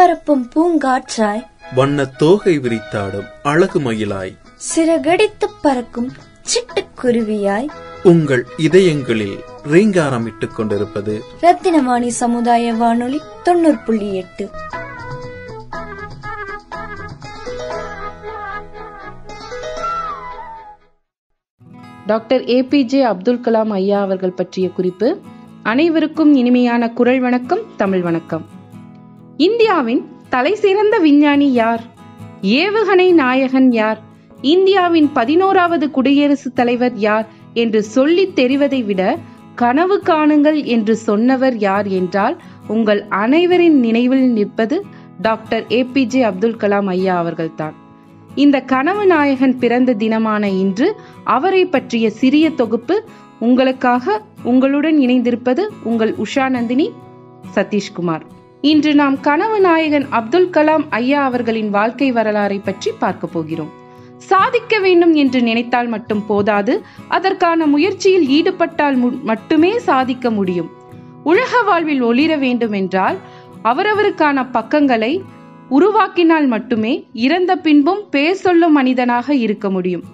பரப்பும் பூங்காற்றாய். வண்ணத் தோகை விரித்தாடும் அழகு மயிலாய். சிறகடித்துப் பறக்கும் சிட்டுக்குருவியாய் உங்கள் இதயங்களில் ரீங்காரமிட்டுக் கொண்டிருப்பது. ரத்தினவாணி சமுதாய வானொலி தொண்ணூறு புள்ளி எட்டு. டாக்டர் ஏபிஜே அப்துல் கலாம் ஐயா அவர்கள் பற்றிய குறிப்பு. அனைவருக்கும் இனிமையான குரல் வணக்கம் தமிழ் வணக்கம். இந்தியாவின் தலை சிறந்த விஞ்ஞானி யார்? ஏவுகணை நாயகன் யார்? இந்தியாவின் பதினோராவது குடியரசுத் தலைவர் யார் என்று சொல்லித் தெரிவதை விட கனவு காணுங்கள் என்று சொன்னவர் யார் என்றால் உங்கள் அனைவரின் நினைவில் நிற்பது டாக்டர் ஏபிஜே அப்துல் கலாம் ஐயா அவர்கள்தான். இந்த கனவு நாயகன் பிறந்த தினமான இன்று அவரை பற்றிய சிறிய தொகுப்பு உங்களுக்காக உங்களுடன் இணைந்திருப்பது உங்கள் உஷா நந்தினி சதீஷ்குமார். இன்று நாம் கனவு நாயகன் அப்துல் கலாம் ஐயா அவர்களின் வாழ்க்கை வரலாறை பற்றி பார்க்க போகிறோம். சாதிக்க வேண்டும் என்று நினைத்தால் மட்டும் போதாது அதற்கான முயற்சியில் ஈடுபட்டால் மட்டுமே சாதிக்க முடியும். உலக வாழ்வில் ஒளிர வேண்டும் என்றால் அவரவருக்கான பக்கங்களை உருவாக்கினால் மட்டுமே இறந்த பின்பும் பேர் சொல்லும் மனிதனாக இருக்க முடியும்.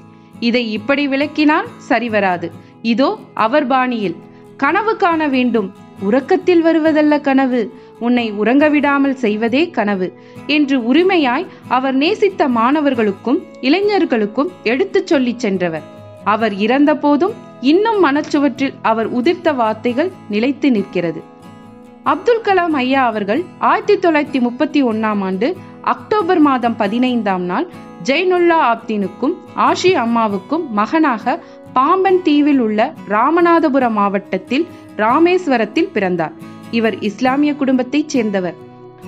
இதை இப்படி விளக்கினால் சரிவராது இதோ அவர் பாணியில் கனவு காண வேண்டும். உறக்கத்தில் வருவதல்ல கனவு. உன்னை உறங்க விடாமல் செய்வதே கனவு என்று உரிமையாய் அவர் நேசித்த மாணவர்களுக்கும் இளைஞர்களுக்கும் எடுத்துச் சொல்லிச் சென்றவர். அவர் இறந்த போதும் இன்னும் மனச்சுவற்றில் அவர் உதிர்த்த வார்த்தைகள் நிலைத்து நிற்கிறது. அப்துல் கலாம் ஐயா அவர்கள் ஆயிரத்தி தொள்ளாயிரத்தி முப்பத்தி ஒன்னாம் ஆண்டு அக்டோபர் மாதம் பதினைந்தாம் நாள் ஜெய்னுல்லா ஆப்தீனுக்கும் ஆஷி அம்மாவுக்கும் மகனாக பாம்பன் தீவில் உள்ள ராமநாதபுரம் மாவட்டத்தில் ராமேஸ்வரத்தில் பிறந்தார். இவர் இஸ்லாமிய குடும்பத்தைச் சேர்ந்தவர்.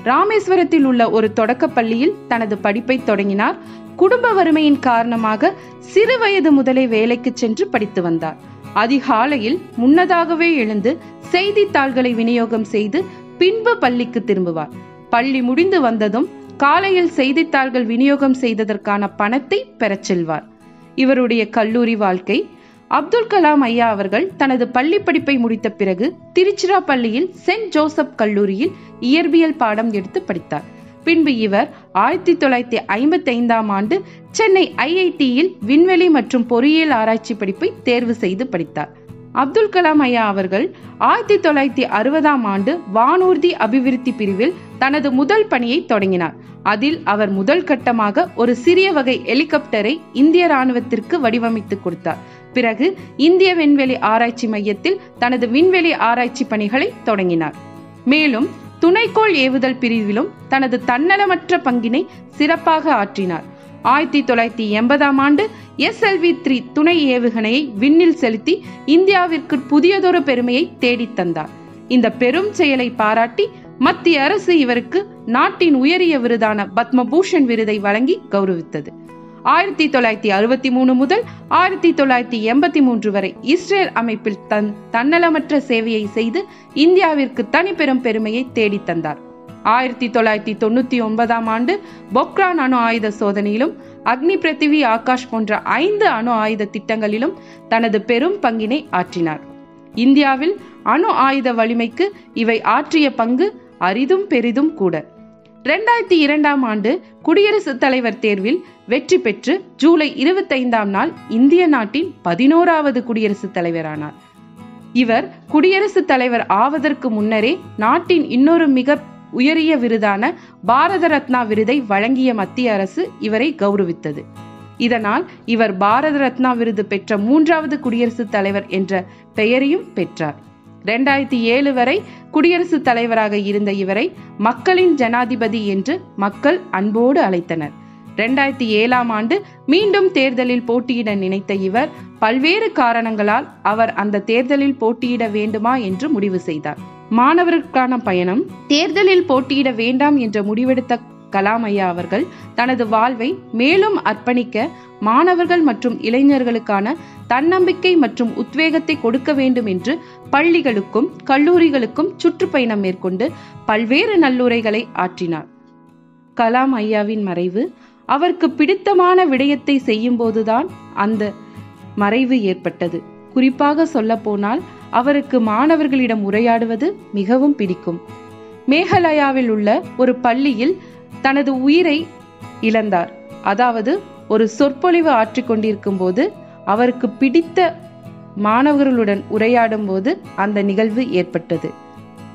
ராமேஸ்வரத்தில் உள்ள ஒரு தொடக்கப் பள்ளியில் தனது படிப்பை தொடங்கினார். குடும்ப வறுமையின் காரணமாக சிறு வயது முதலே வேலைக்கு சென்று படித்து வந்தார். அதிகாலையில் முன்னதாகவே எழுந்து செய்தித்தாள்களை விநியோகம் செய்து பின்பு பள்ளிக்கு திரும்புவார். பள்ளி முடிந்து வந்ததும் காலையில் செய்தித்தாள்கள் விநியோகம் செய்ததற்கான பணத்தை பெறச் செல்வார். இவருடைய கல்லூரி வாழ்க்கை அப்துல் கலாம் ஐயா அவர்கள் தனது பள்ளி படிப்பை முடித்த பிறகு திருச்சிராப்பள்ளியில் சென்ட் ஜோசப் கல்லூரியில் இயற்பியல் பாடம் எடுத்து படித்தார். பின்பு இவர் ஆயிரத்தி தொள்ளாயிரத்தி ஐம்பத்தி ஐந்தாம் ஆண்டு சென்னை ஐஐடியில் விண்வெளி மற்றும் பொறியியல் ஆராய்ச்சி படிப்பை தேர்வு செய்து படித்தார். அப்துல் கலாம் ஐயா அவர்கள் ஆயிரத்தி தொள்ளாயிரத்தி அறுபதாம் ஆண்டு வானூர்தி அபிவிருத்தி பிரிவில் தனது முதல் பணியை தொடங்கினார். அதில் அவர் முதல் கட்டமாக ஒரு சிறிய வகை ஹெலிகாப்டரை இந்திய ராணுவத்திற்கு வடிவமைத்து கொடுத்தார். பிறகு இந்திய விண்வெளி ஆராய்ச்சி மையத்தில் தனது விண்வெளி ஆராய்ச்சி பணிகளை தொடங்கினார். மேலும் துணைக்கோள் ஏவுதல் பிரிவிலும் தனது தன்னலமற்ற பங்கினை சிறப்பாக ஆற்றினார். ஆயிரத்தி தொள்ளாயிரத்தி எண்பதாம் ஆண்டு எஸ்எல்வி த்ரீ துணை ஏவுகணையை விண்ணில் செலுத்தி இந்தியாவிற்கு புதியதொரு பெருமையை தேடித் தந்தார். இந்த பெரும் செயலை பாராட்டி மத்திய அரசு இவருக்கு நாட்டின் உயரிய விருதான பத்மபூஷன் விருதை வழங்கி கௌரவித்தது. ஆயிரத்தி தொள்ளாயிரத்தி அறுபத்தி மூணு முதல் ஆயிரத்தி தொள்ளாயிரத்தி எண்பத்தி மூன்று வரை இஸ்ரேல் அமைப்பில் தன் தன்னலமற்ற சேவையை செய்து இந்தியாவிற்கு தனிப்பெரும் பெருமையை தேடித் தந்தார். ஆயிரத்தி தொள்ளாயிரத்தி தொண்ணூத்தி ஒன்பதாம் ஆண்டு பொக்ரான் அணு ஆயுத சோதனையிலும் அக்னி பிரதிவி ஆகாஷ் போன்ற ஐந்து அணு ஆயுத திட்டங்களிலும் தனது பெரும் பங்கினை ஆற்றினார். இந்தியாவில் அணு ஆயுத வலிமைக்கு இவை ஆற்றிய பங்கு அரிதும் பெரிதும் கூட. ரெண்டாயிரத்தி இரண்டாம் ஆண்டு குடியரசுத் தலைவர் தேர்வில் வெற்றி பெற்று ஜூலை இருபத்தைந்தாம் நாள் இந்திய நாட்டின் பதினோராவது குடியரசுத் தலைவரானார். இவர் குடியரசுத் தலைவர் ஆவதற்கு முன்னரே நாட்டின் இன்னொரு மிக உயரிய விருதான பாரத ரத்னா விருதை வழங்கிய மத்திய அரசு இவரை கௌரவித்தது. இதனால் இவர் பாரத ரத்னா விருது பெற்ற மூன்றாவது குடியரசுத் தலைவர் என்ற பெயரையும் பெற்றார். ரெண்டாயிரத்தி ஏழு வரை குடியரசுத் தலைவராக இருந்த இவரை மக்களின் ஜனாதிபதி என்று மக்கள் அன்போடு அழைத்தனர். ரெண்டாயிரத்தி ஏழாம் ஆண்டு மீண்டும் தேர்தலில் போட்டியிட நினைத்த இவர் பல்வேறு காரணங்களால் அவர் அந்த தேர்தலில் போட்டியிட வேண்டுமா என்று முடிவு செய்தார். மாணவருக்கான பயணம் தேர்தலில் போட்டியிட வேண்டாம் என்ற முடிவெடுத்த கலாம் ஐயா அவர்கள் தனது வாழ்வை மேலும் அர்ப்பணிக்க மாணவர்கள் மற்றும் இளைஞர்களுக்கான தன்னம்பிக்கை மற்றும் உத்வேகத்தை கொடுக்க வேண்டும் என்று பள்ளிகளுக்கும் கல்லூரிகளுக்கும் சுற்றுப்பயணம் மேற்கொண்டு பல்வேறு நல்லுரைகளை ஆற்றினார். கலாம் ஐயாவின் மறைவு அவருக்கு பிடித்தமான விடயத்தை செய்யும் போதுதான் அந்த மறைவு ஏற்பட்டது. குறிப்பாக சொல்லப்போனால் அவருக்கு மாணவர்களிடம் உரையாடுவது மிகவும் பிடிக்கும். மேகாலயாவில் உள்ள ஒரு பள்ளியில் தனது உயிரை இழந்தார். அதாவது ஒரு சொற்பொழிவு ஆற்றிக் கொண்டிருக்கும் போது அவருக்கு பிடித்த மாணவர்களுடன் உரையாடும் போது அந்த நிகழ்வு ஏற்பட்டது.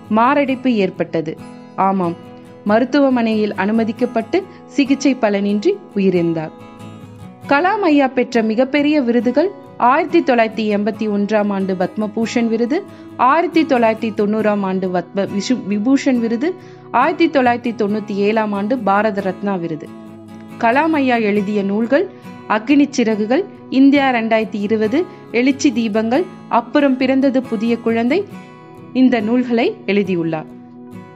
மாரடைப்பு ஏற்பட்டது. ஆமாம் மருத்துவமனையில் அனுமதிக்கப்பட்டு சிகிச்சை பலனின்றி உயிரிழந்தார். கலாம் ஐயா பெற்ற மிகப்பெரிய விருதுகள் ஆயிரத்தி தொள்ளாயிரத்தி எண்பத்தி ஒன்றாம் ஆண்டு பத்மபூஷன் விருது ஆயிரத்தி தொள்ளாயிரத்தி தொண்ணூறாம் ஆண்டு பத்ம விஷு விபூஷன் விருது ஆயிரத்தி தொள்ளாயிரத்தி தொண்ணூத்தி ஏழாம் ஆண்டு பாரத ரத்னா விருது. கலாம் ஐயா எழுதிய நூல்கள் அக்னி சிறகுகள் இந்தியா ரெண்டாயிரத்தி இருபது எழுச்சி தீபங்கள் அப்புறம் பிறந்தது புதிய குழந்தை இந்த நூல்களை எழுதியுள்ளார்.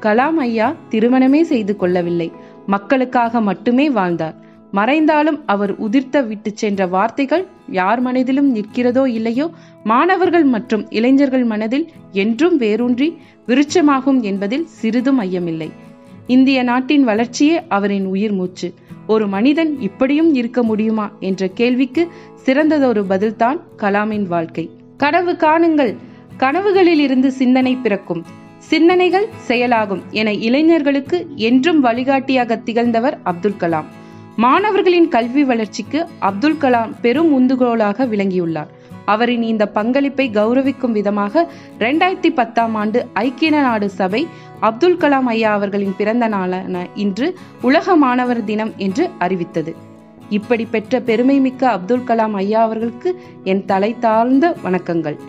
கலாம் ஐயா திருமணமே செய்து கொள்ளவில்லை. மக்களுக்காக மட்டுமே வாழ்ந்தார். மறைந்தாலும் அவர் உதிர்த்த விட்டு சென்ற வார்த்தைகள் யார் மனதிலும் நிற்கிறதோ இல்லையோ மாணவர்கள் மற்றும் இளைஞர்கள் மனதில் என்றும் வேரூன்றி விருட்சமாகும் என்பதில் சிறிதும் ஐயமில்லை இந்திய நாட்டின் வளர்ச்சியே அவரின் உயிர் மூச்சு. ஒரு மனிதன் இப்படியும் இருக்க முடியுமா என்ற கேள்விக்கு சிறந்ததொரு பதில்தான் கலாமின் வாழ்க்கை. கனவு காணுங்கள். கனவுகளில் இருந்து சிந்தனை பிறக்கும். சிந்தனைகள் செயலாகும் என இளைஞர்களுக்கு என்றும் வழிகாட்டியாக திகழ்ந்தவர் அப்துல் கலாம். மாணவர்களின் கல்வி வளர்ச்சிக்கு அப்துல் கலாம் பெரும் உந்துகோலாக விளங்கியுள்ளார். அவரின் இந்த பங்களிப்பை கௌரவிக்கும் விதமாக ரெண்டாயிரத்தி பத்தாம் ஆண்டு ஐக்கிய நாடு சபை அப்துல் கலாம் ஐயா அவர்களின் பிறந்த நாளான இன்று உலக மாணவர் தினம் என்று அறிவித்தது. இப்படி பெற்ற பெருமைமிக்க அப்துல் கலாம் ஐயா அவர்களுக்கு என் தலை தாழ்ந்த வணக்கங்கள்.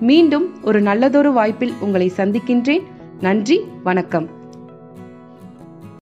மீண்டும் ஒரு நல்லதொரு வாய்ப்பில் உங்களை சந்திக்கின்றேன். நன்றி வணக்கம்.